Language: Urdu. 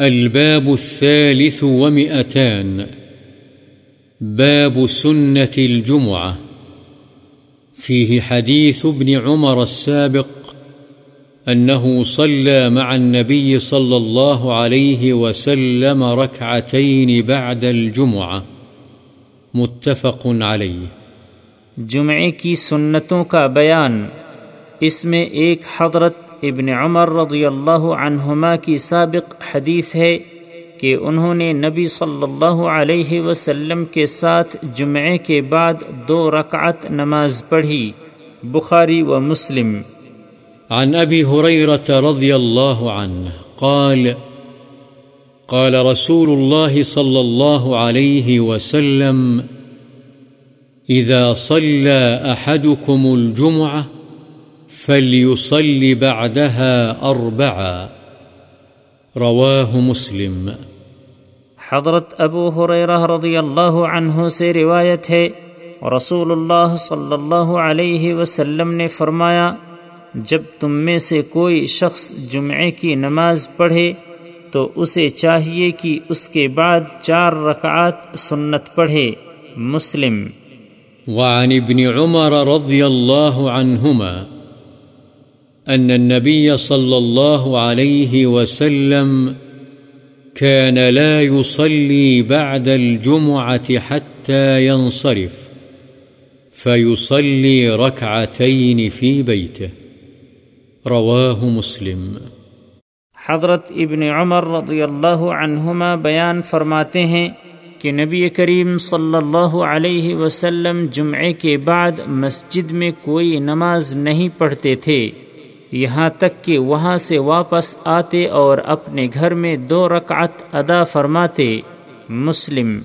الباب الثالث ومئتان. باب سنة الجمعة. فيه حديث ابن عمر السابق أنه صلى مع النبي صلى الله عليه وسلم ركعتين بعد الجمعة. متفق عليه. جمعے کی سنتوں کا بیان. اس میں ایک حضرت ابن عمر رضی اللہ عنہما کی سابق حدیث ہے کہ انہوں نے نبی صلی اللہ علیہ وسلم کے ساتھ جمعے کے بعد دو رکعت نماز پڑھی، بخاری و مسلم۔ عن أبي هريرة رضي الله عنه قال قال رسول الله صلى الله عليه وسلم إذا صلى أحدكم الجمعة فليصلي بعدها أربعا رواه مسلم حضرت ابو حریرہ رضی اللہ عنہ سے روایت ہے رسول اللہ صلی اللہ علیہ وسلم نے فرمایا جب تم میں سے کوئی شخص جمعے کی نماز پڑھے تو اسے چاہیے کہ اس کے بعد چار رکعات سنت پڑھے۔ مسلم۔ وعن ابن عمر رضي الله عنهما أن النبي صلى الله عليه وسلم كان لا يصلي بعد الجمعة حتى ينصرف، فيصلي ركعتين في بيته. رواه مسلم. حضرت ابن عمر رضی اللہ عنہما بیان فرماتے ہیں کہ نبی کریم صلی اللہ علیہ وسلم جمعے کے بعد مسجد میں کوئی نماز نہیں پڑھتے تھے۔ یہاں تک کہ وہاں سے واپس آتے اور اپنے گھر میں دو رکعت ادا فرماتے، مسلم۔